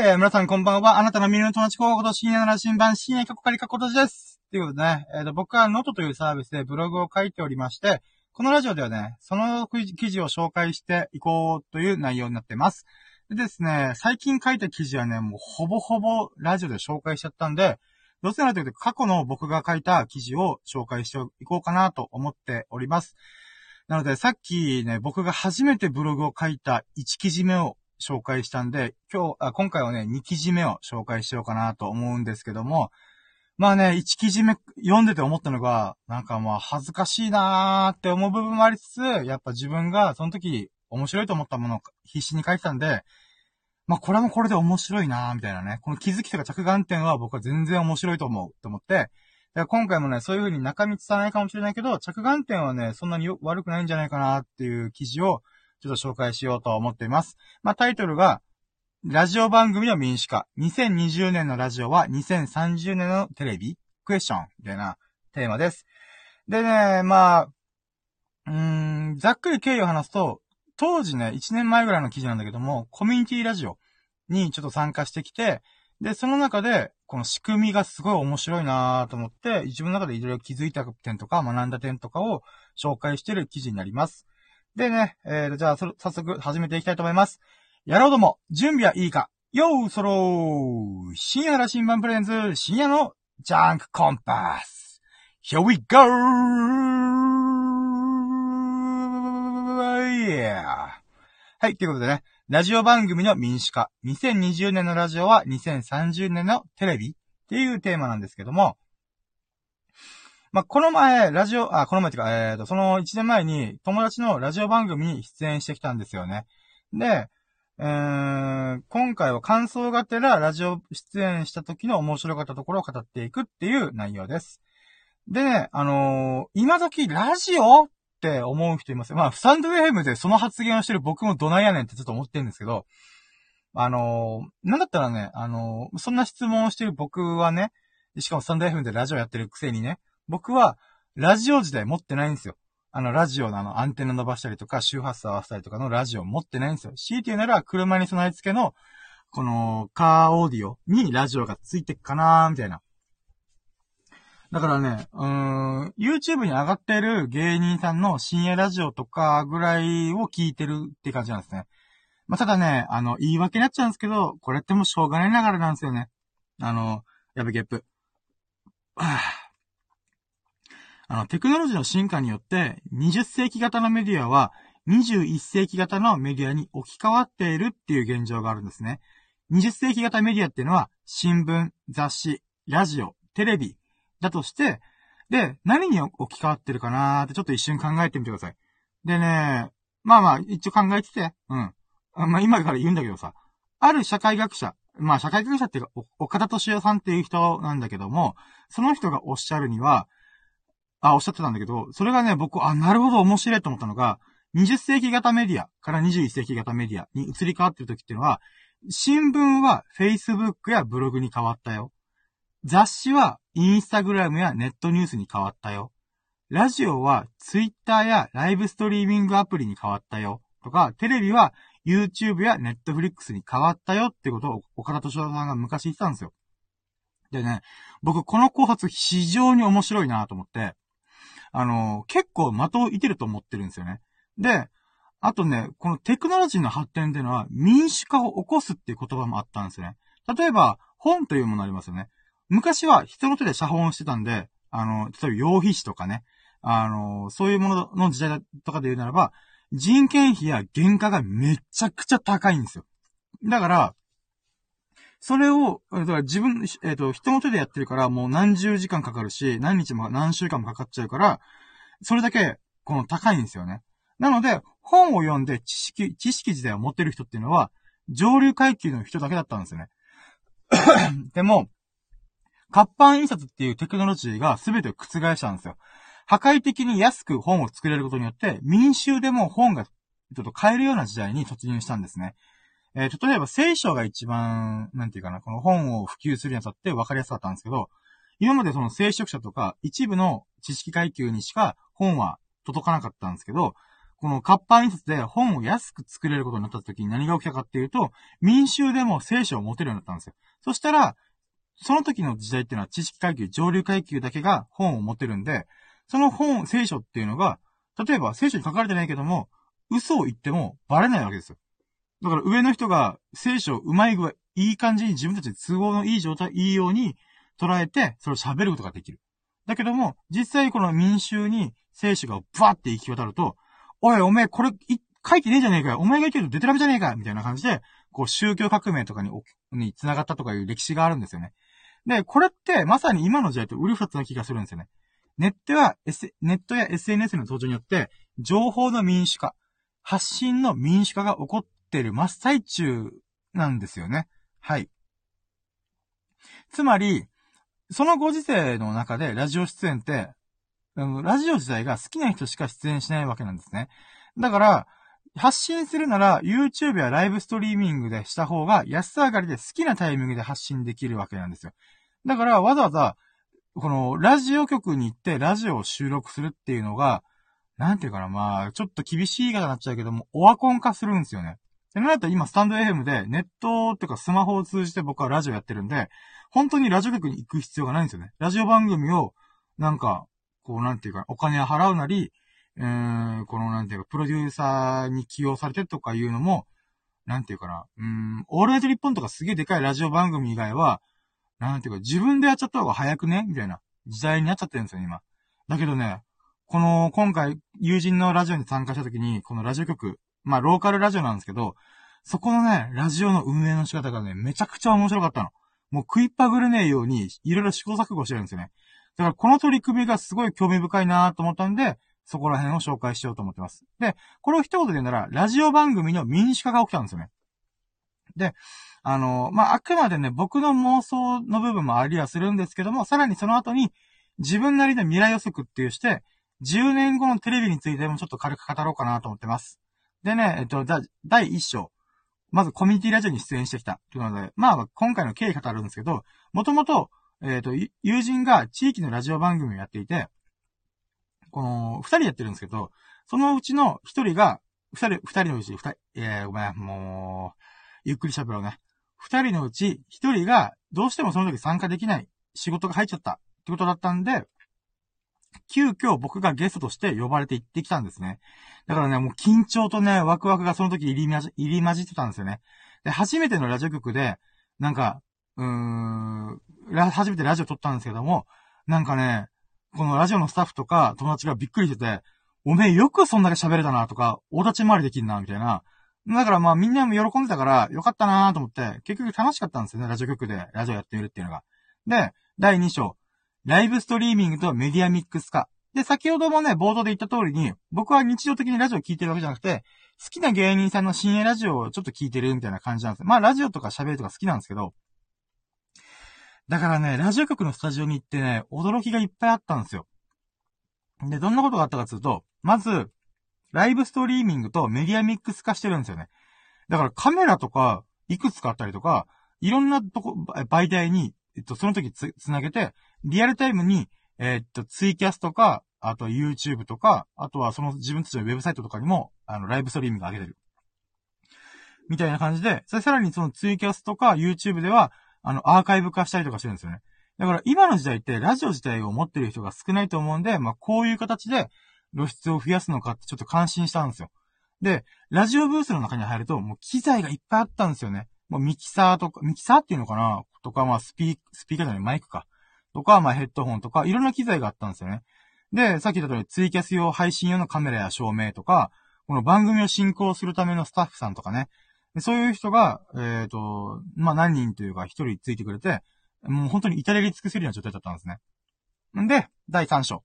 えー、皆さんこんばんは。あなたの耳の友達候補と深夜の羅針盤、深夜曲借りかことです。ということでね、えーと、僕はノートというサービスでブログを書いておりまして、このラジオではね、その記事を紹介していこうという内容になっています。でですね、最近書いた記事はね、もうほぼほぼラジオで紹介しちゃったんで、どうせならというと過去の僕が書いた記事を紹介していこうかなと思っております。なので、さっきね、僕が初めてブログを書いた1記事目を紹介したんで、今日、あ今回はね、2記事目を紹介しようかなと思うんですけども、まあね、1記事目読んでて思ったのが、なんかまあ恥ずかしいなーって思う部分もありつつ、やっぱ自分がその時面白いと思ったものを必死に書いてたんで、まあこれもこれで面白いなーみたいなね。この気づきとか着眼点は僕は全然面白いと思うと思って、だから今回もね、そういう風に中身伝わないかもしれないけど、着眼点はね、そんなに悪くないんじゃないかなっていう記事をちょっと紹介しようと思っています。まあ、タイトルが、ラジオ番組の民主化。2020年のラジオは2030年のテレビ？クエスチョンみたいなテーマです。でね、まあ、うーん、ざっくり経緯を話すと、当時ね、1年前ぐらいの記事なんだけども、コミュニティラジオにちょっと参加してきて、で、その中で、この仕組みがすごい面白いなと思って、自分の中でいろいろ気づいた点とか学んだ点とかを紹介している記事になります。でね、えー、じゃあ、早速始めていきたいと思います。やろうども、準備はいいかよーそろー深夜ら新版プレゼンズ、深夜のジャンクコンパス !Here we go! Yeah! はい、ということでね、ラジオ番組の民主化。2020年のラジオは2030年のテレビっていうテーマなんですけども、まあ、この前、ラジオ、あ、この前っていうか、えっ、ー、と、その1年前に友達のラジオ番組に出演してきたんですよね。で、えー、今回は感想がてらラジオ出演した時の面白かったところを語っていくっていう内容です。でね、あのー、今時ラジオって思う人いますよ。まあ、サンドウェームでその発言をしてる僕もどないやねんってちょっと思ってるんですけど、あのー、なんだったらね、あのー、そんな質問をしてる僕はね、しかもサンドウェームでラジオやってるくせにね、僕は、ラジオ時代持ってないんですよ。あの、ラジオのあの、アンテナ伸ばしたりとか、周波数合わせたりとかのラジオ持ってないんですよ。強いて言うなら、車に備え付けの、この、カーオーディオにラジオがついてっかなーみたいな。だからね、うーん、YouTube に上がってる芸人さんの深夜ラジオとかぐらいを聞いてるって感じなんですね。まあ、ただね、あの、言い訳になっちゃうんですけど、これってもうしょうがないながらなんですよね。あの、やべゲップ。はぁあの、テクノロジーの進化によって、20世紀型のメディアは、21世紀型のメディアに置き換わっているっていう現状があるんですね。20世紀型メディアっていうのは、新聞、雑誌、ラジオ、テレビ、だとして、で、何に置き換わってるかなーってちょっと一瞬考えてみてください。でね、まあまあ、一応考えてて、うん。まあ今から言うんだけどさ、ある社会学者、まあ社会学者っていうか、岡田敏夫さんっていう人なんだけども、その人がおっしゃるには、あ、おっしゃってたんだけど、それがね、僕、あ、なるほど面白いと思ったのが、20世紀型メディアから21世紀型メディアに移り変わってる時っていうのは、新聞は Facebook やブログに変わったよ。雑誌は Instagram やネットニュースに変わったよ。ラジオは Twitter やライブストリーミングアプリに変わったよ。とか、テレビは YouTube や Netflix に変わったよってことを岡田敏夫さんが昔言ってたんですよ。でね、僕この考察非常に面白いなと思って、あの、結構的を射てると思ってるんですよね。で、あとね、このテクノロジーの発展っていうのは民主化を起こすっていう言葉もあったんですよね。例えば、本というものありますよね。昔は人の手で写本してたんで、あの、例えば用皮紙とかね、あの、そういうものの時代とかで言うならば、人件費や原価がめちゃくちゃ高いんですよ。だから、それを、だから自分、えっ、ー、と、人の手でやってるから、もう何十時間かかるし、何日も何週間もかかっちゃうから、それだけ、この高いんですよね。なので、本を読んで知識、知識自体を持ってる人っていうのは、上流階級の人だけだったんですよね。でも、活版印刷っていうテクノロジーが全てを覆したんですよ。破壊的に安く本を作れることによって、民衆でも本がちょっと買えるような時代に突入したんですね。えー、例えば聖書が一番、なんていうかな、この本を普及するにあたって分かりやすかったんですけど、今までその聖職者とか一部の知識階級にしか本は届かなかったんですけど、この活版印刷で本を安く作れることになった時に何が起きたかっていうと、民衆でも聖書を持てるようになったんですよ。そしたら、その時の時代っていうのは知識階級、上流階級だけが本を持てるんで、その本、聖書っていうのが、例えば聖書に書かれてないけども、嘘を言ってもバレないわけですよ。だから上の人が聖書をうまい具合、いい感じに自分たちで都合のいい状態、いいように捉えて、それを喋ることができる。だけども、実際この民衆に聖書がバーって行き渡ると、おい、おめえ、これ、書いてねえじゃねえかよ。お前が言ってるとデタラメじゃねえかみたいな感じで、こう、宗教革命とかに、に繋がったとかいう歴史があるんですよね。で、これって、まさに今の時代とウルファツな気がするんですよね。ネットや、S、ネットや SNS の登場によって、情報の民主化、発信の民主化が起こってる真っ最中なんですよね。はい。つまり、そのご時世の中でラジオ出演って、ラジオ自体が好きな人しか出演しないわけなんですね。だから、発信するなら YouTube やライブストリーミングでした方が安上がりで好きなタイミングで発信できるわけなんですよ。だからわざわざ、このラジオ局に行ってラジオを収録するっていうのが、なんていうかな、まあ、ちょっと厳しい言い方になっちゃうけども、オワコン化するんですよね。で、なんだったら今スタンド FM でネットっていうかスマホを通じて僕はラジオやってるんで、本当にラジオ局に行く必要がないんですよね。ラジオ番組を、なんか、こう、なんていうか、お金を払うなり、えー、この、なんていうか、プロデューサーに起用されてとかいうのも、なんていうかな、うん、オールナイトリッポンとかすげえでかいラジオ番組以外は、なんていうか、自分でやっちゃった方が早くね？みたいな時代になっちゃってるんですよ、今。だけどね、この、今回、友人のラジオに参加した時に、このラジオ局、まあ、ローカルラジオなんですけど、そこのね、ラジオの運営の仕方がね、めちゃくちゃ面白かったの。もう食いっぱぐれねえように、いろいろ試行錯誤してるんですよね。だからこの取り組みがすごい興味深いなと思ったんで、そこら辺を紹介しようと思ってます。で、これを一言で言うなら、ラジオ番組の民主化が起きたんですよね。で、あの、まあ、あくまでね、僕の妄想の部分もありはするんですけども、さらにその後に、自分なりの未来予測っていうして、10年後のテレビについてもちょっと軽く語ろうかなと思ってます。でね、えっと、第1章。まずコミュニティラジオに出演してきた。というので、まあ、今回の経緯語るんですけど、もともと、えっ、と、友人が地域のラジオ番組をやっていて、この、二人やってるんですけど、そのうちの一人が、二人、二人のうち、二人、えー、ごめん、もう、ゆっくり喋ろうね。二人のうち、一人が、どうしてもその時参加できない仕事が入っちゃったってことだったんで、急遽僕がゲストとして呼ばれて行ってきたんですね。だからね、もう緊張とね、ワクワクがその時入り混じ、入り混じってたんですよね。で、初めてのラジオ局で、なんか、うーん、初めてラジオ撮ったんですけども、なんかね、このラジオのスタッフとか友達がびっくりしてて、おめえよくそんだけ喋れたなとか、大立ち回りできんな、みたいな。だからまあみんなも喜んでたから、よかったなと思って、結局楽しかったんですよね、ラジオ局でラジオやってみるっていうのが。で、第2章、ライブストリーミングとメディアミックス化。で、先ほどもね、冒頭で言った通りに、僕は日常的にラジオを聞いてるわけじゃなくて、好きな芸人さんの深夜ラジオをちょっと聞いてるみたいな感じなんですまあ、ラジオとか喋るとか好きなんですけど、だからね、ラジオ局のスタジオに行ってね、驚きがいっぱいあったんですよ。で、どんなことがあったかというと、まず、ライブストリーミングとメディアミックス化してるんですよね。だからカメラとか、いくつかあったりとか、いろんなとこ、媒体に、えっと、その時つ、つなげて、リアルタイムに、えー、っと、ツイキャスとか、あと YouTube とか、あとはその自分たちのウェブサイトとかにも、あの、ライブストリーミング上げてる。みたいな感じで、それさらにそのツイキャスとか YouTube では、あの、アーカイブ化したりとかしてるんですよね。だから今の時代ってラジオ自体を持ってる人が少ないと思うんで、まあこういう形で露出を増やすのかってちょっと感心したんですよ。で、ラジオブースの中に入ると、もう機材がいっぱいあったんですよね。もうミキサーとか、ミキサーっていうのかな？とか、まあスピー、スピーカーじゃないマイクか。とか、まあヘッドホンとか、いろんな機材があったんですよね。で、さっき言った通りツイキャス用、配信用のカメラや照明とか、この番組を進行するためのスタッフさんとかね。そういう人が、えっ、ー、と、まあ、何人というか一人ついてくれて、もう本当に至れり尽くせるような状態だったんですね。んで、第3章。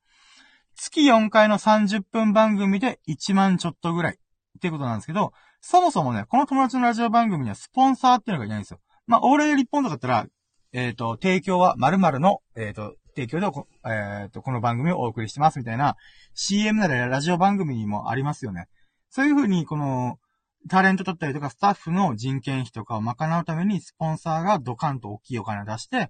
月4回の30分番組で1万ちょっとぐらい。っていうことなんですけど、そもそもね、この友達のラジオ番組にはスポンサーっていうのがいないんですよ。まあ、オーレリッポンとかだったら、えっ、ー、と、提供は〇〇の、えっ、ー、と、提供でこ、えっ、ー、と、この番組をお送りしてますみたいな CM ならラジオ番組にもありますよね。そういうふうに、この、タレントだったりとかスタッフの人件費とかを賄うためにスポンサーがドカンと大きいお金を出して、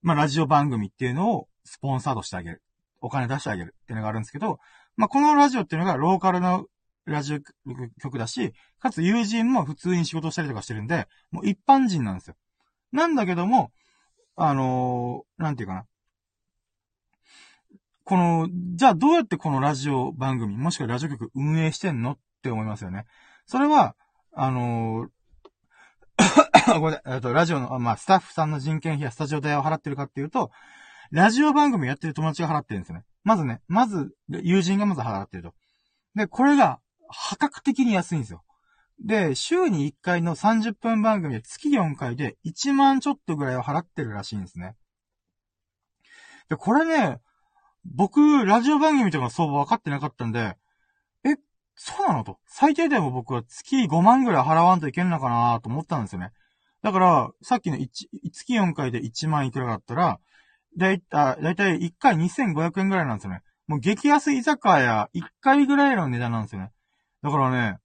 まあラジオ番組っていうのをスポンサードしてあげる。お金出してあげるっていうのがあるんですけど、まあこのラジオっていうのがローカルのラジオ局だし、かつ友人も普通に仕事したりとかしてるんで、もう一般人なんですよ。なんだけども、あのー、なんていうかな。この、じゃあどうやってこのラジオ番組、もしくはラジオ局運営してんのって思いますよね。それは、あのー、ごめんえっと、ラジオの、まあ、スタッフさんの人件費やスタジオ代を払ってるかっていうと、ラジオ番組やってる友達が払ってるんですよね。まずね、まず、友人がまず払ってると。で、これが、破格的に安いんですよ。で、週に1回の30分番組で月4回で1万ちょっとぐらいを払ってるらしいんですね。で、これね、僕、ラジオ番組とか相場分かってなかったんで、え、そうなのと。最低でも僕は月5万ぐらい払わんといけんのかなと思ったんですよね。だから、さっきの1、月4回で1万いくらだったら、だいたい、だいたい1回2500円ぐらいなんですよね。もう激安居酒屋1回ぐらいの値段なんですよね。だからね、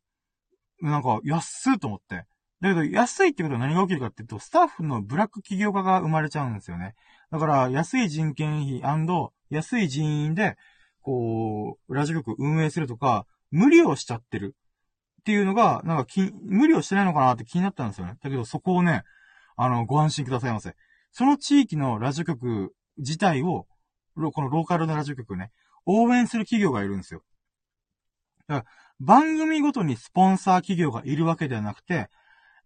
なんか安いと思って。だけど安いってことは何が起きるかっていうと、スタッフのブラック企業家が生まれちゃうんですよね。だから安い人件費安い人員で、こう、ラジオ局運営するとか、無理をしちゃってるっていうのが、なんか、無理をしてないのかなって気になったんですよね。だけどそこをね、あの、ご安心くださいませ。その地域のラジオ局自体を、このローカルのラジオ局ね、応援する企業がいるんですよ。だから番組ごとにスポンサー企業がいるわけではなくて、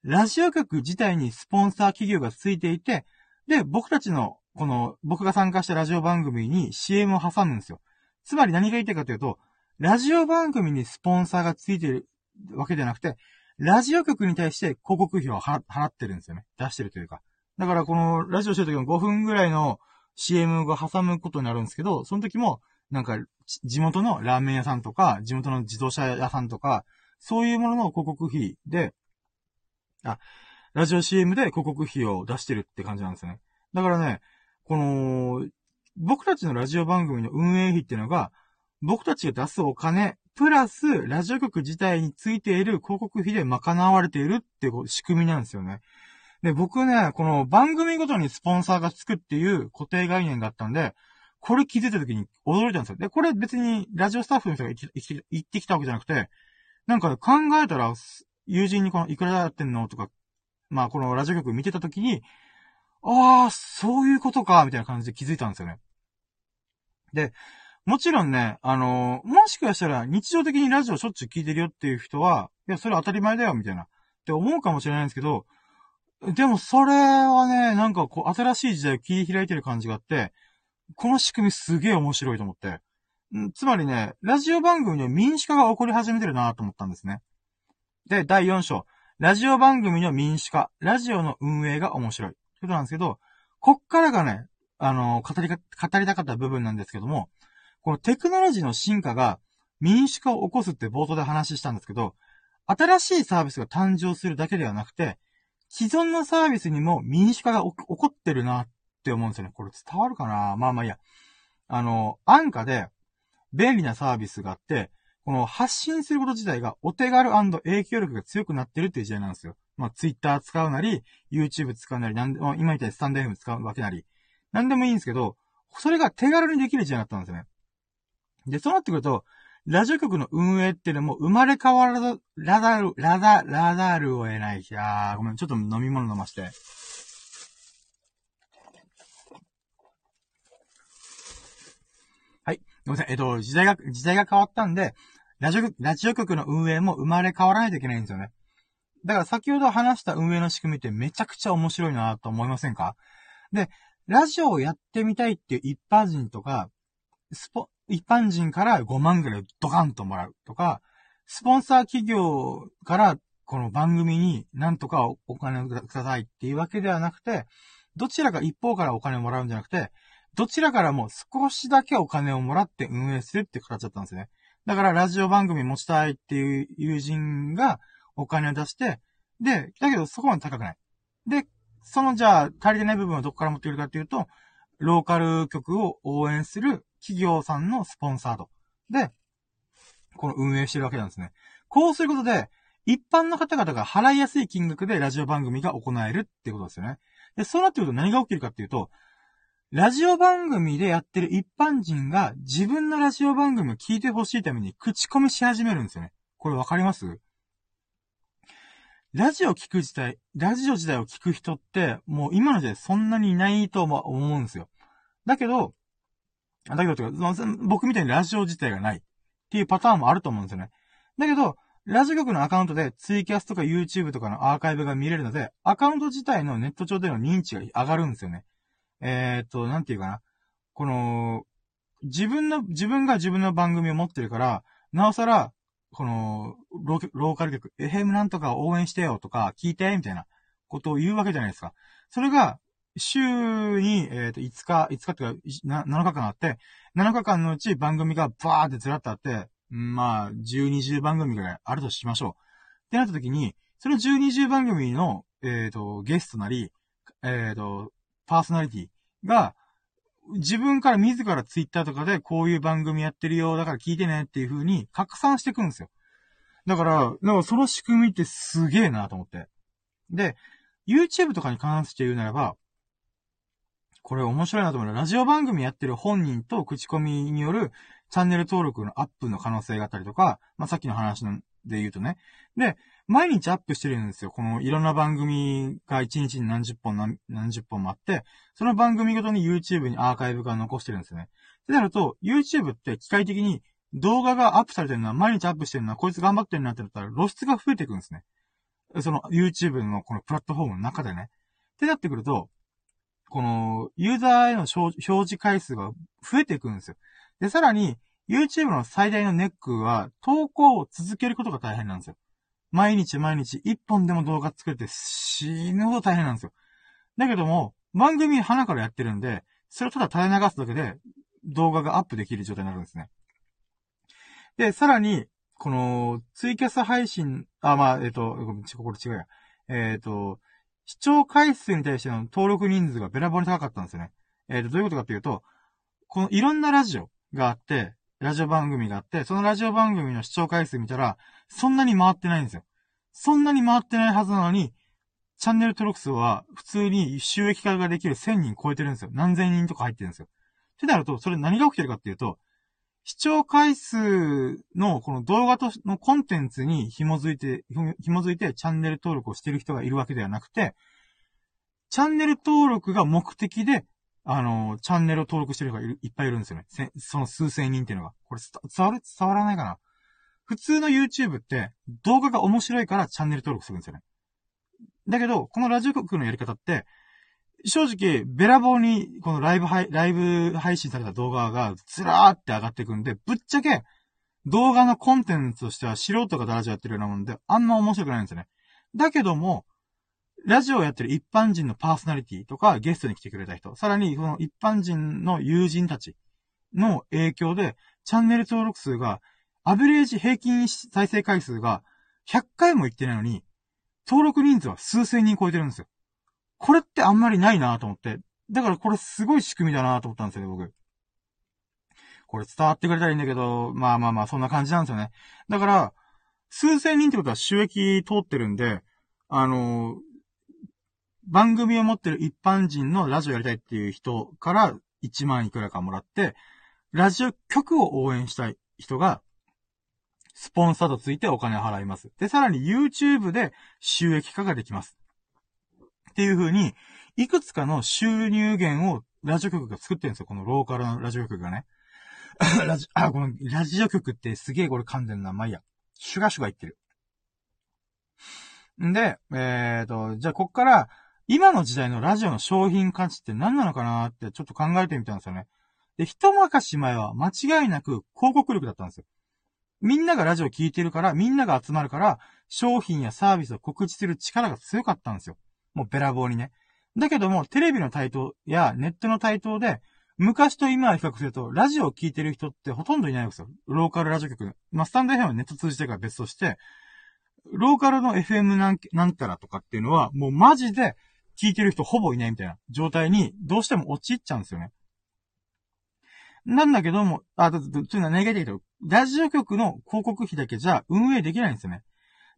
ラジオ局自体にスポンサー企業がついていて、で、僕たちの、この、僕が参加したラジオ番組に CM を挟むんですよ。つまり何が言いたいかというと、ラジオ番組にスポンサーがついてるわけではなくて、ラジオ局に対して広告費を払ってるんですよね。出してるというか。だからこのラジオしてる時の5分ぐらいの CM が挟むことになるんですけど、その時も、なんか、地元のラーメン屋さんとか、地元の自動車屋さんとか、そういうものの広告費で、あ、ラジオ CM で広告費を出してるって感じなんですね。だからね、この、僕たちのラジオ番組の運営費っていうのが、僕たちが出すお金、プラス、ラジオ局自体についている広告費で賄われているっていう仕組みなんですよね。で、僕ね、この番組ごとにスポンサーがつくっていう固定概念があったんで、これ気づいた時に驚いたんですよ。で、これ別にラジオスタッフの人が言ってきたわけじゃなくて、なんか考えたら、友人にこのいくらやってんの？とか、まあこのラジオ局見てた時に、ああ、そういうことか、みたいな感じで気づいたんですよね。で、もちろんね、あのー、もしかしたら日常的にラジオしょっちゅう聞いてるよっていう人は、いや、それ当たり前だよ、みたいな、って思うかもしれないんですけど、でもそれはね、なんかこう、新しい時代を切り開いてる感じがあって、この仕組みすげえ面白いと思って。つまりね、ラジオ番組の民主化が起こり始めてるなと思ったんですね。で、第4章。ラジオ番組の民主化。ラジオの運営が面白い。ということなんですけど、こっからがね、あの、語りか、語りたかった部分なんですけども、このテクノロジーの進化が民主化を起こすって冒頭で話したんですけど、新しいサービスが誕生するだけではなくて、既存のサービスにも民主化が起こってるなっって思うんですよね。これ伝わるかな？まあまあいいや。あの、安価で便利なサービスがあって、この発信すること自体がお手軽影響力が強くなってるっていう時代なんですよ。まあ、ツイッター使うなり、YouTube 使うなり、なんでも、今みたいにスタンド FM 使うわけなり、なんでもいいんですけど、それが手軽にできる時代になったんですよね。で、そうなってくると、ラジオ局の運営っていうのも生まれ変わらず、ラダル、ラダ、ラダルを得ない。いやー、ごめん、ちょっと飲み物飲まして。はい。ごめんなさい。えっと、時代が、時代が変わったんで、ラジオ、ラジオ局の運営も生まれ変わらないといけないんですよね。だから先ほど話した運営の仕組みってめちゃくちゃ面白いなと思いませんか？で、ラジオをやってみたいっていう一般人とか、スポ、一般人から5万ぐらいドカンともらうとか、スポンサー企業からこの番組になんとかお金をくださいっていうわけではなくて、どちらか一方からお金をもらうんじゃなくて、どちらからも少しだけお金をもらって運営するって形だったんですね。だからラジオ番組持ちたいっていう友人がお金を出して、で、だけどそこまで高くない。で、そのじゃあ足りてない部分はどこから持ってくるかっていうと、ローカル局を応援する企業さんのスポンサード。で、この運営してるわけなんですね。こうすることで、一般の方々が払いやすい金額でラジオ番組が行えるっていうことですよね。で、そうなってくると何が起きるかっていうと、ラジオ番組でやってる一般人が自分のラジオ番組を聞いてほしいために口コミし始めるんですよね。これわかります？ラジオ聞く自体、ラジオ自体を聞く人って、もう今の時代そんなにいないと思うんですよ。だけど、だけどとか、僕みたいにラジオ自体がないっていうパターンもあると思うんですよね。だけど、ラジオ局のアカウントでツイキャスとか YouTube とかのアーカイブが見れるので、アカウント自体のネット上での認知が上がるんですよね。えー、っと、なんていうかな。この、自分の、自分が自分の番組を持ってるから、なおさら、この、ローカル局、エヘムなんとか応援してよとか、聞いて、みたいなことを言うわけじゃないですか。それが、週に、えっ、と、5日、5日っていうか、7日間あって、7日間のうち番組がバーってずらっとあって、まあ、12、0番組ぐらいあるとしましょう。ってなった時に、その12、0番組の、えっ、と、ゲストなり、えっ、と、パーソナリティが、自分から自らツイッターとかでこういう番組やってるよ、だから聞いてねっていう風に拡散していくんですよ。だから、だかその仕組みってすげえなと思って。で、YouTube とかに関して言うならば、これ面白いなと思うの、ラジオ番組やってる本人と口コミによるチャンネル登録のアップの可能性があったりとか、まあ、さっきの話で言うとね。で、毎日アップしてるんですよ。このいろんな番組が1日に何十本何、何十本もあって、その番組ごとに YouTube にアーカイブが残してるんですよね。ってなると、YouTube って機械的に動画がアップされてるのは、毎日アップしてるのは、こいつ頑張ってるなってなったら露出が増えていくんですね。その YouTube のこのプラットフォームの中でね。ってなってくると、この、ユーザーへの表示回数が増えていくんですよ。で、さらに、YouTube の最大のネックは、投稿を続けることが大変なんですよ。毎日毎日一本でも動画作れて死ぬほど大変なんですよ。だけども、番組花からやってるんで、それをただ垂れ流すだけで動画がアップできる状態になるんですね。で、さらに、この、ツイキャス配信、あ、まあ、えっ、ー、と、これ違うや。えっ、ー、と、視聴回数に対しての登録人数がべらぼうに高かったんですよね。えっ、ー、と、どういうことかっていうと、このいろんなラジオがあって、ラジオ番組があって、そのラジオ番組の視聴回数見たら、そんなに回ってないんですよ。そんなに回ってないはずなのに、チャンネル登録数は普通に収益化ができる1000人超えてるんですよ。何千人とか入ってるんですよ。ってなると、それ何が起きてるかっていうと、視聴回数のこの動画とのコンテンツに紐づいて、紐づいてチャンネル登録をしてる人がいるわけではなくて、チャンネル登録が目的で、あの、チャンネルを登録してる人がいっぱいいるんですよね。その数千人っていうのが。これ伝わる伝わらないかな普通の YouTube って動画が面白いからチャンネル登録するんですよね。だけど、このラジオ局のやり方って、正直、べらぼうに、このライブ配、ライブ配信された動画がずらーって上がっていくんで、ぶっちゃけ、動画のコンテンツとしては素人がダラジオやってるようなもんで、あんま面白くないんですよね。だけども、ラジオをやってる一般人のパーソナリティとかゲストに来てくれた人、さらにこの一般人の友人たちの影響で、チャンネル登録数が、アベレージ平均再生回数が100回もいってないのに、登録人数は数千人超えてるんですよ。これってあんまりないなと思って。だからこれすごい仕組みだなと思ったんですよね、僕。これ伝わってくれたらいいんだけど、まあまあまあ、そんな感じなんですよね。だから、数千人ってことは収益通ってるんで、あの、番組を持ってる一般人のラジオやりたいっていう人から1万いくらかもらって、ラジオ局を応援したい人が、スポンサーとついてお金を払います。で、さらに YouTube で収益化ができます。っていう風に、いくつかの収入源をラジオ局が作ってるんですよ。このローカルのラジオ局がね。ラジ、あ、このラジオ局ってすげえこれ噛んでんな。まあいいや。シュガシュガ言ってる。んで、えーと、じゃあこっから、今の時代のラジオの商品価値って何なのかなってちょっと考えてみたんですよね。で、一昔前は間違いなく広告力だったんですよ。みんながラジオ聞いてるから、みんなが集まるから、商品やサービスを告知する力が強かったんですよ。もうべらぼうにね。だけども、テレビの台頭やネットの台頭で、昔と今は比較すると、ラジオを聞いてる人ってほとんどいないんですよ。ローカルラジオ局。まあ、スタンド FM はネット通じてから別として、ローカルの FM なんなんたらとかっていうのは、もうマジで聞いてる人ほぼいないみたいな状態に、どうしても陥っちゃうんですよね。なんだけども、あ、と、というのは何が言いたいけど、ラジオ局の広告費だけじゃ運営できないんですよね。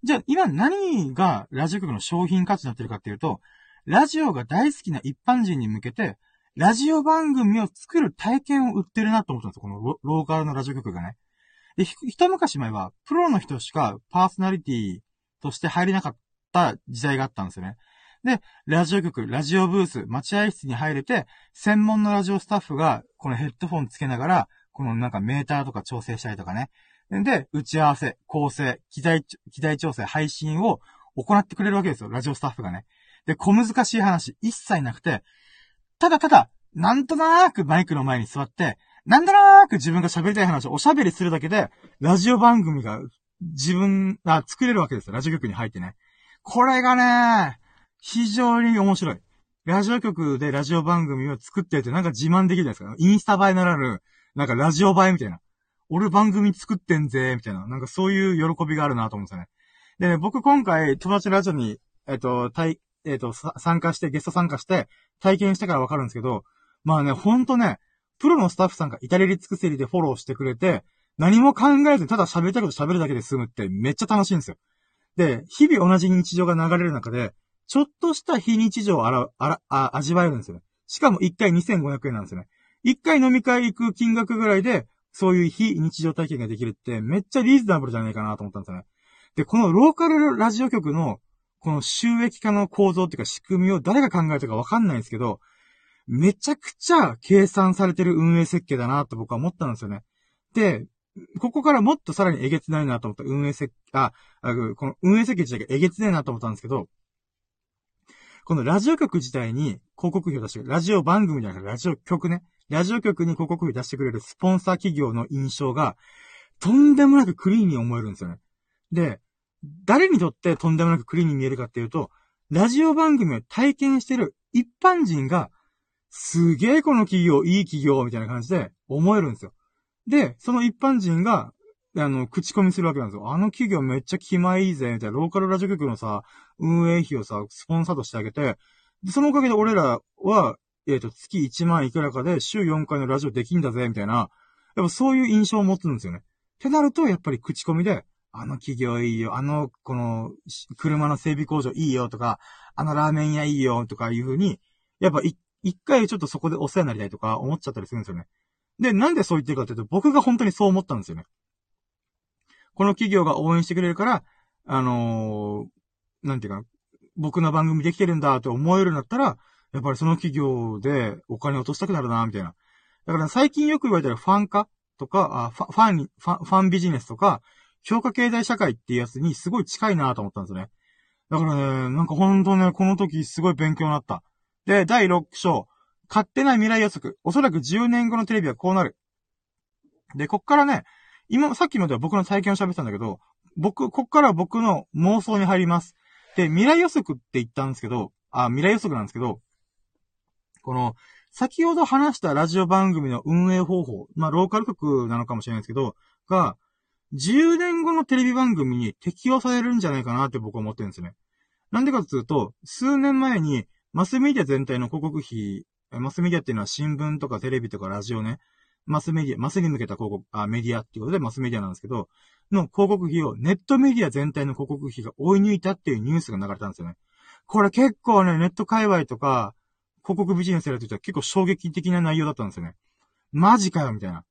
じゃあ、今何がラジオ局の商品価値になってるかっていうと、ラジオが大好きな一般人に向けて、ラジオ番組を作る体験を売ってるなと思ったんですよ。このローカルのラジオ局がね。で、一昔前は、プロの人しかパーソナリティとして入れなかった時代があったんですよね。で、ラジオ局、ラジオブース、待合室に入れて、専門のラジオスタッフが、このヘッドフォンつけながら、このなんかメーターとか調整したりとかね。で、打ち合わせ、構成、機材、機材調整、配信を行ってくれるわけですよ。ラジオスタッフがね。で、小難しい話、一切なくて、ただただ、なんとなーくマイクの前に座って、なんとなーく自分が喋りたい話をおしゃべりするだけで、ラジオ番組が自分、あ、作れるわけですよ。ラジオ局に入ってね。これがね、非常に面白い。ラジオ局でラジオ番組を作っててなんか自慢できるじゃないですか。インスタ映えならぬ、なんかラジオ映えみたいな。俺番組作ってんぜ、みたいな。なんかそういう喜びがあるなと思うんですよね。でね、僕今回、友達ラジオに、えっと、対、えっと、参加して、ゲスト参加して、体験してからわかるんですけど、まあね、ほんとね、プロのスタッフさんが至れり尽くせりでフォローしてくれて、何も考えずにただ喋りたいこと喋るだけで済むってめっちゃ楽しいんですよ。で、日々同じ日常が流れる中で、ちょっとした非日常をあら、あら、あ、味わえるんですよね。しかも1回2500円なんですよね。1回飲み会行く金額ぐらいで、そういう非日常体験ができるってめっちゃリーズナブルじゃないかなと思ったんですよね。で、このローカルラジオ局の、この収益化の構造っていうか仕組みを誰が考えたかわかんないんですけど、めちゃくちゃ計算されてる運営設計だなと僕は思ったんですよね。で、ここからもっとさらにえげつないなと思った運営設計、あ、この運営設計自体がえげつないなと思ったんですけど、このラジオ局自体に広告費を出してる。ラジオ番組じゃなくてラジオ局ね。ラジオ局に広告費出してくれるスポンサー企業の印象が、とんでもなくクリーンに思えるんですよね。で、誰にとってとんでもなくクリーンに見えるかっていうと、ラジオ番組を体験してる一般人が、すげえこの企業、いい企業、みたいな感じで思えるんですよ。で、その一般人が、あの、口コミするわけなんですよ。あの企業めっちゃ気前いいぜ、みたいな、ローカルラジオ局のさ、運営費をさ、スポンサーとしてあげて、で、そのおかげで俺らは、えっ、ー、と、月1万いくらかで週4回のラジオできんだぜ、みたいな、やっぱそういう印象を持つんですよね。ってなると、やっぱり口コミで、あの企業いいよ、あの、この、車の整備工場いいよとか、あのラーメン屋いいよとかいう風に、やっぱ一回ちょっとそこでお世話になりたいとか思っちゃったりするんですよね。で、なんでそう言ってるかっていうと、僕が本当にそう思ったんですよね。この企業が応援してくれるから、あのー、なんていうか、僕の番組できてるんだって思えるんだったら、やっぱりその企業でお金落としたくなるな、みたいな。だから最近よく言われてるファン化とか、あファンファン、ファンビジネスとか、評価経済社会っていうやつにすごい近いなと思ったんですよね。だからね、なんかほんとね、この時すごい勉強になった。で、第6章。勝手ない未来予測。おそらく10年後のテレビはこうなる。で、こっからね、今、さっきまでは僕の体験を喋ってたんだけど、僕、こっからは僕の妄想に入ります。で、未来予測って言ったんですけど、あ、未来予測なんですけど、この、先ほど話したラジオ番組の運営方法、まあ、ローカル局なのかもしれないですけど、が、10年後のテレビ番組に適用されるんじゃないかなって僕は思ってるんですね。なんでかというと、数年前に、マスメディア全体の広告費、マスメディアっていうのは新聞とかテレビとかラジオね、マスメディア、マスに向けた広告、あ、メディアっていうことでマスメディアなんですけど、の広告費をネットメディア全体の広告費が追い抜いたっていうニュースが流れたんですよね。これ結構ね、ネット界隈とか、広告ビジネスやると言ったら結構衝撃的な内容だったんですよね。マジかよ、みたいな。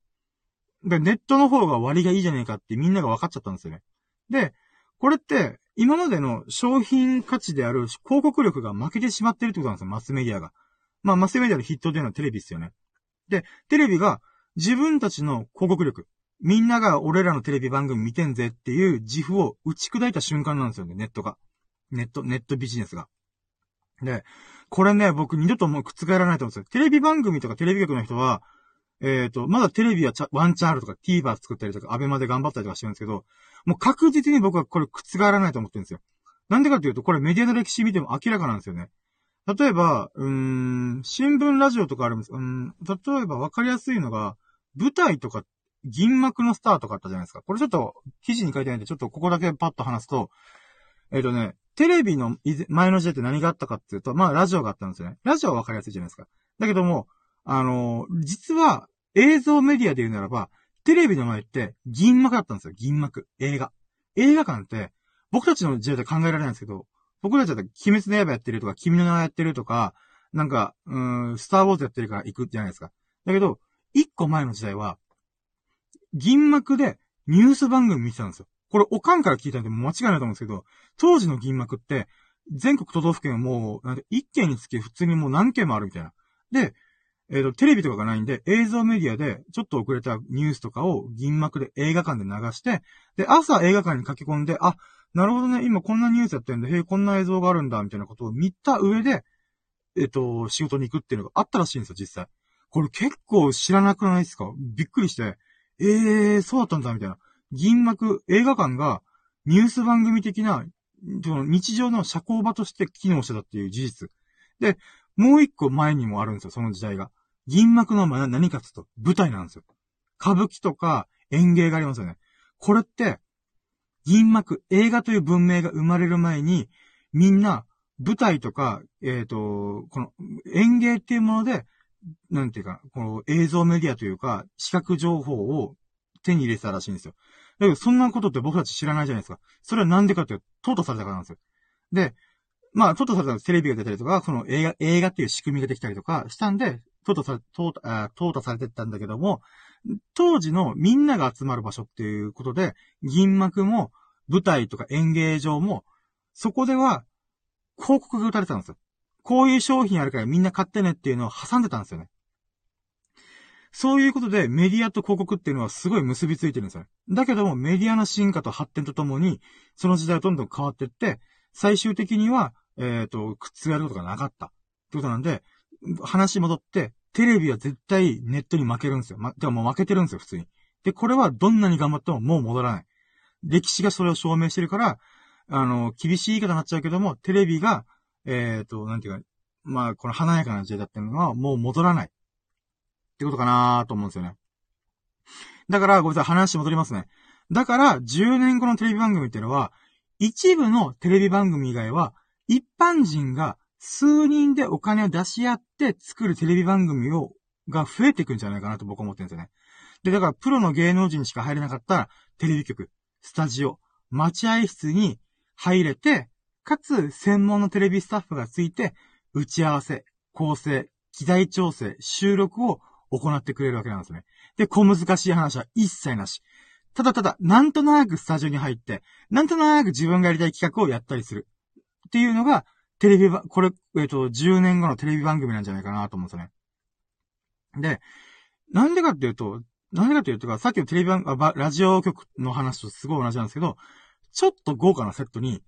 で、ネットの方が割がいいじゃねえかってみんなが分かっちゃったんですよね。で、これって、今までの商品価値である広告力が負けてしまってるってことなんですよ、マスメディアが。まあ、マスメディアのヒットというのはテレビですよね。で、テレビが自分たちの広告力、みんなが俺らのテレビ番組見てんぜっていう自負を打ち砕いた瞬間なんですよね、ネットが。ネット、ネットビジネスが。で、これね、僕二度ともう覆らないと思うんですよ。テレビ番組とかテレビ局の人は、えっ、ー、と、まだテレビはワンチャンあるとか、TVer 作ったりとか、アベマで頑張ったりとかしてるんですけど、もう確実に僕はこれ覆らないと思ってるんですよ。なんでかっていうと、これメディアの歴史見ても明らかなんですよね。例えば、うーん、新聞ラジオとかあるんです。うん、例えば分かりやすいのが、舞台とか、銀幕のスターとかあったじゃないですか。これちょっと、記事に書いてないんで、ちょっとここだけパッと話すと、えっ、ー、とね、テレビの前の時代って何があったかっていうと、まあラジオがあったんですよね。ラジオは分かりやすいじゃないですか。だけども、あのー、実は、映像メディアで言うならば、テレビの前って銀幕だったんですよ。銀幕。映画。映画館って、僕たちの時代で考えられないんですけど、僕たちだって鬼滅の刃やってるとか、君の名はやってるとか、なんか、うん、スターウォーズやってるから行くじゃないですか。だけど、一個前の時代は、銀幕でニュース番組見てたんですよ。これ、おかんから聞いたんで間違いないと思うんですけど、当時の銀幕って、全国都道府県はもう、なんで、一件につき普通にもう何件もあるみたいな。で、えっ、ー、と、テレビとかがないんで、映像メディアで、ちょっと遅れたニュースとかを銀幕で映画館で流して、で、朝映画館に駆け込んで、あ、なるほどね、今こんなニュースやってんで、へえ、こんな映像があるんだ、みたいなことを見た上で、えっ、ー、と、仕事に行くっていうのがあったらしいんですよ、実際。これ結構知らなくないですか？びっくりして、ええー、そうだったんだ、みたいな。銀幕、映画館がニュース番組的な、その日常の社交場として機能してたっていう事実。で、もう一個前にもあるんですよ、その時代が。銀幕の前は何かって言うと、舞台なんですよ。歌舞伎とか演芸がありますよね。これって、銀幕、映画という文明が生まれる前に、みんな、舞台とか、えっ、ー、と、この演芸っていうもので、なんていうか、この映像メディアというか、視覚情報を手に入れてたらしいんですよ。だけど、そんなことって僕たち知らないじゃないですか。それはなんでかっていうと、淘汰されたからなんですよ。で、まあ、淘汰されたらテレビが出たりとか、その映画、映画っていう仕組みができたりとかしたんで、淘汰され、淘汰、あ淘汰されてったんだけども、当時のみんなが集まる場所っていうことで、銀幕も舞台とか演芸場も、そこでは広告が打たれてたんですよ。こういう商品あるからみんな買ってねっていうのを挟んでたんですよね。そういうことでメディアと広告っていうのはすごい結びついてるんですよ。だけどもメディアの進化と発展とともに、その時代はどんどん変わっていって、最終的には、えっ、ー、と、くっつがることがなかった。ってことなんで、話戻って、テレビは絶対ネットに負けるんですよ。ま、てかもう負けてるんですよ、普通に。で、これはどんなに頑張ってももう戻らない。歴史がそれを証明してるから、あの、厳しい言い方になっちゃうけども、テレビが、えっ、ー、と、なんていうか、まあ、この華やかな時代だっていうのはもう戻らない。ってことかなと思うんですよね。だから、ごめんなさい、話戻りますね。だから、10年後のテレビ番組っていうのは、一部のテレビ番組以外は、一般人が数人でお金を出し合って作るテレビ番組を、が増えていくんじゃないかなと僕は思ってるんですよね。で、だからプロの芸能人しか入れなかったらテレビ局、スタジオ、待合室に入れて、かつ専門のテレビスタッフがついて、打ち合わせ、構成、機材調整、収録を行ってくれるわけなんですね。で、小難しい話は一切なし。ただただ、なんとなくスタジオに入って、なんとなく自分がやりたい企画をやったりする。っていうのが、テレビば、これ、えっ、と、10年後のテレビ番組なんじゃないかなと思うんですよね。で、なんでかっていうと、なんでかっていうとさっきのテレビ番、あラジオ局の話とすごい同じなんですけど、ちょっと豪華なセットに、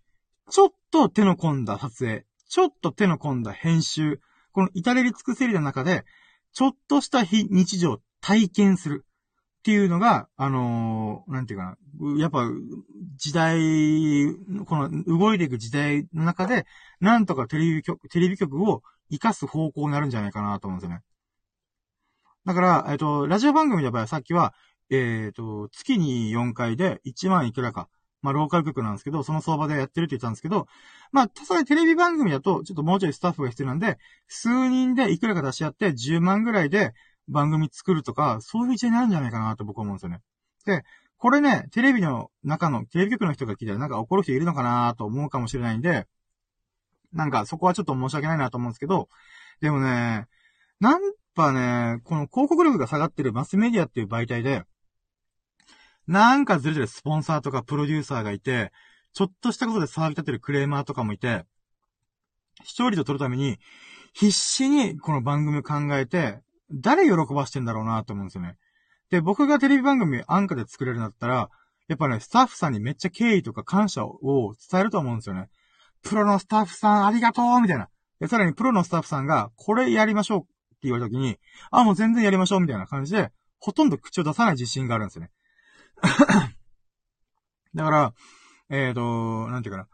ちょっと手の込んだ撮影、ちょっと手の込んだ編集、この至れり尽くせりの中で、ちょっとした非日常体験するっていうのが、あのー、なんていうかな、やっぱ、時代、この動いていく時代の中で、なんとかテレビ局、テレビ局を活かす方向になるんじゃないかなと思うんですよね。だから、えっ、と、ラジオ番組の場合はさっきは、えっ、と、月に4回で1万いくらかまあ、ローカル局なんですけど、その相場でやってるって言ったんですけど、まあ、たさにテレビ番組だと、ちょっともうちょいスタッフが必要なんで、数人でいくらか出し合って10万ぐらいで番組作るとか、そういう時代になるんじゃないかなと僕は思うんですよね。で、これね、テレビの中の、テレビ局の人が聞いたらなんか怒る人いるのかなと思うかもしれないんで、なんかそこはちょっと申し訳ないなと思うんですけど、でもね、なんかね、この広告力が下がってるマスメディアっていう媒体で、なんかずれてるスポンサーとかプロデューサーがいて、ちょっとしたことで騒ぎ立てるクレーマーとかもいて、視聴率を取るために、必死にこの番組を考えて、誰喜ばしてんだろうなと思うんですよね。で、僕がテレビ番組安価で作れるんだったら、やっぱね、スタッフさんにめっちゃ敬意とか感謝を伝えると思うんですよね。プロのスタッフさんありがとうみたいな。で、さらにプロのスタッフさんが、これやりましょうって言われた時に、あ、もう全然やりましょうみたいな感じで、ほとんど口を出さない自信があるんですよね。だから、えっ、ー、と、なんていうかな。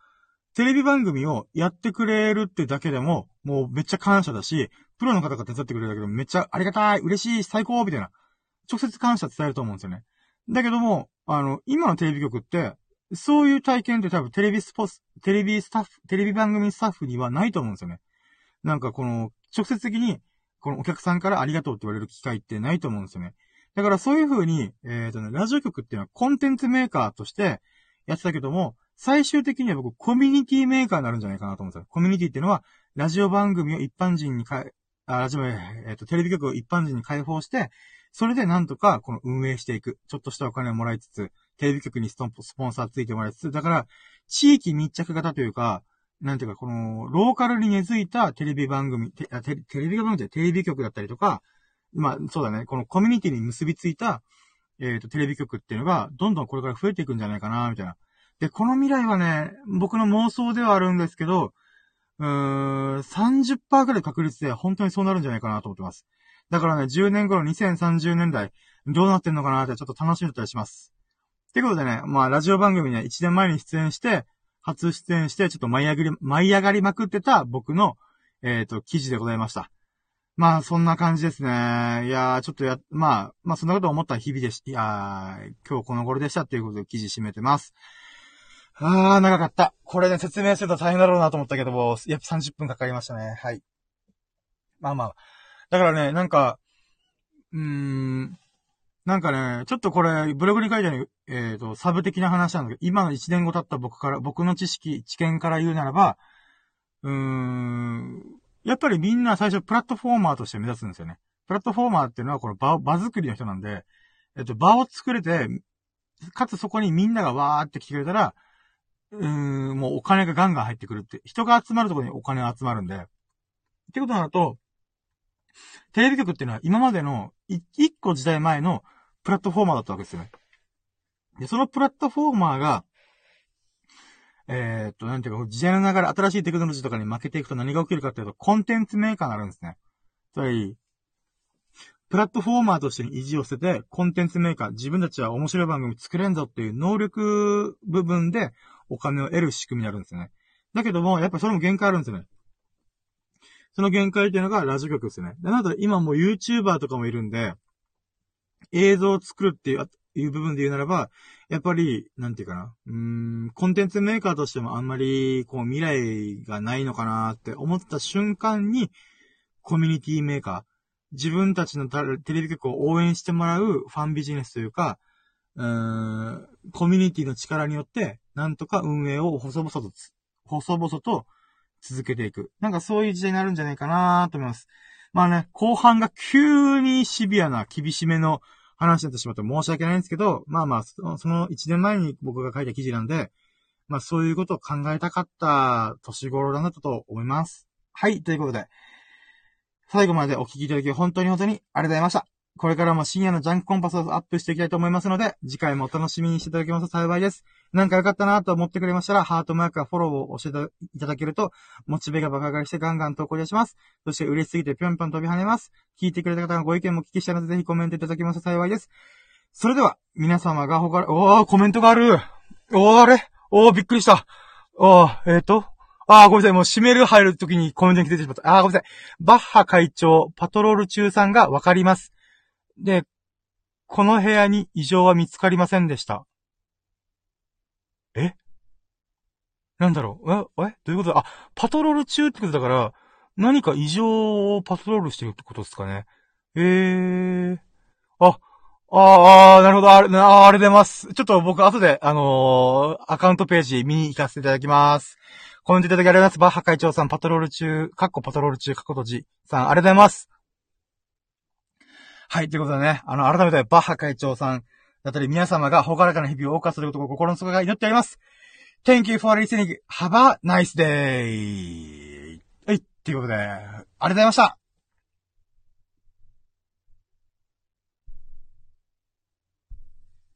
テレビ番組をやってくれるってだけでも、もうめっちゃ感謝だし、プロの方が手伝ってくれるだけでもめっちゃありがたい、嬉しい、最高みたいな。直接感謝伝えると思うんですよね。だけども、あの、今のテレビ局って、そういう体験って多分テレビスポス、テレビスタッフ、テレビ番組スタッフにはないと思うんですよね。なんかこの、直接的に、このお客さんからありがとうって言われる機会ってないと思うんですよね。だからそういう風に、えっ、ー、とね、ラジオ局っていうのはコンテンツメーカーとしてやってたけども、最終的には僕、コミュニティメーカーになるんじゃないかなと思うんですよ。コミュニティっていうのは、ラジオ番組を一般人にかあ、ラジオ、えっ、ー、と、テレビ局を一般人に開放して、それでなんとかこの運営していく。ちょっとしたお金をもらいつつ、テレビ局にストンスポンサーついてもらいつつ、だから、地域密着型というか、なんていうか、この、ローカルに根付いたテレビ番組、テレビ番組ってテレビ局だったりとか、まあ、そうだね、このコミュニティに結びついた、えっ、ー、と、テレビ局っていうのが、どんどんこれから増えていくんじゃないかな、みたいな。で、この未来はね、僕の妄想ではあるんですけど、うーん、30%くらい確率で本当にそうなるんじゃないかなと思ってます。だからね、10年頃2030年代、どうなってんのかなってちょっと楽しみだったりします。ってことでね、まあ、ラジオ番組には1年前に出演して、初出演して、ちょっと舞い上がり、舞い上がりまくってた僕の、えっ、ー、と、記事でございました。まあ、そんな感じですね。いやー、ちょっとや、まあ、まあ、そんなこと思った日々でし、いやー、今日この頃でしたっていうことで記事締めてます。あー、長かった。これね、説明すると大変だろうなと思ったけども、やっぱ30分かかりましたね。はい。まあまあ。だからね、なんか、うーん、なんかね、ちょっとこれ、ブログに書いてある、えっ、ー、と、サブ的な話なんだけど、今の1年後経った僕から、僕の知識、知見から言うならば、うーん、やっぱりみんな最初プラットフォーマーとして目指すんですよね。プラットフォーマーっていうのはこの場、場作りの人なんで、えっと、場を作れて、かつそこにみんながわーって来てくれたら、うーん、もうお金がガンガン入ってくるって。人が集まるところにお金が集まるんで。ってことになると、テレビ局っていうのは今までの一個時代前のプラットフォーマーだったわけですよね。で、そのプラットフォーマーが、えー、っと、なんていうか、時代の流れ、新しいテクノロジーとかに負けていくと何が起きるかっていうと、コンテンツメーカーになるんですね。つまり、プラットフォーマーとしてに意地を捨てて、コンテンツメーカー、自分たちは面白い番組作れんぞっていう能力部分でお金を得る仕組みになるんですよね。だけども、やっぱそれも限界あるんですよね。その限界っていうのがラジオ局ですよね。で、なので今もう YouTuber とかもいるんで、映像を作るっていういう部分で言うならば、やっぱり、なんていうかな。うーん、コンテンツメーカーとしてもあんまり、こう、未来がないのかなって思った瞬間に、コミュニティメーカー、自分たちのテレビ局を応援してもらうファンビジネスというか、うーん、コミュニティの力によって、なんとか運営を細々と、細々と続けていく。なんかそういう時代になるんじゃないかなと思います。まあね、後半が急にシビアな厳しめの話してしまって申し訳ないんですけど、まあまあ、その1年前に僕が書いた記事なんで、まあそういうことを考えたかった年頃だったと思います。はい、ということで、最後までお聞きいただき本当に本当にありがとうございました。これからも深夜のジャンクコンパスをアップしていきたいと思いますので、次回もお楽しみにしていただけますと幸いです。なんか良かったなと思ってくれましたら、ハートマークやフォローを押していただけると、モチベが爆上がりしてガンガン投稿いたします。そして嬉しすぎてぴょんぴょん飛び跳ねます。聞いてくれた方のご意見も聞きしたので、ぜひコメントいただけますと幸いです。それでは、皆様がほかおー、コメントがある。おー、あれ？おー、びっくりした。おー、えっ、ー、と、あー、ごめんなさい。もう閉める入るときにコメントに来てしまった。あー、ごめんなさい。バッハ会長、パトロール中さんがわかります。で、この部屋に異常は見つかりませんでした。え？なんだろう？え？え？どういうこと？あ、パトロール中ってことだから、何か異常をパトロールしてるってことですかね。ええー。あ、ああ、なるほど、あれ、ああれ出ます。ちょっと僕後で、あのー、アカウントページ見に行かせていただきます。コメントいただきありがとうございます。バッハ会長さん、パトロール中、カッコパトロール中、カッコ閉じさん、ありがとうございます。はい、ということでね、あの、改めてバッハ会長さんだったり皆様がほがらかな日々を謳歌することを心の底が祈っております。Thank you for listening. Have a nice day. はい、ということで、ありがとうございました。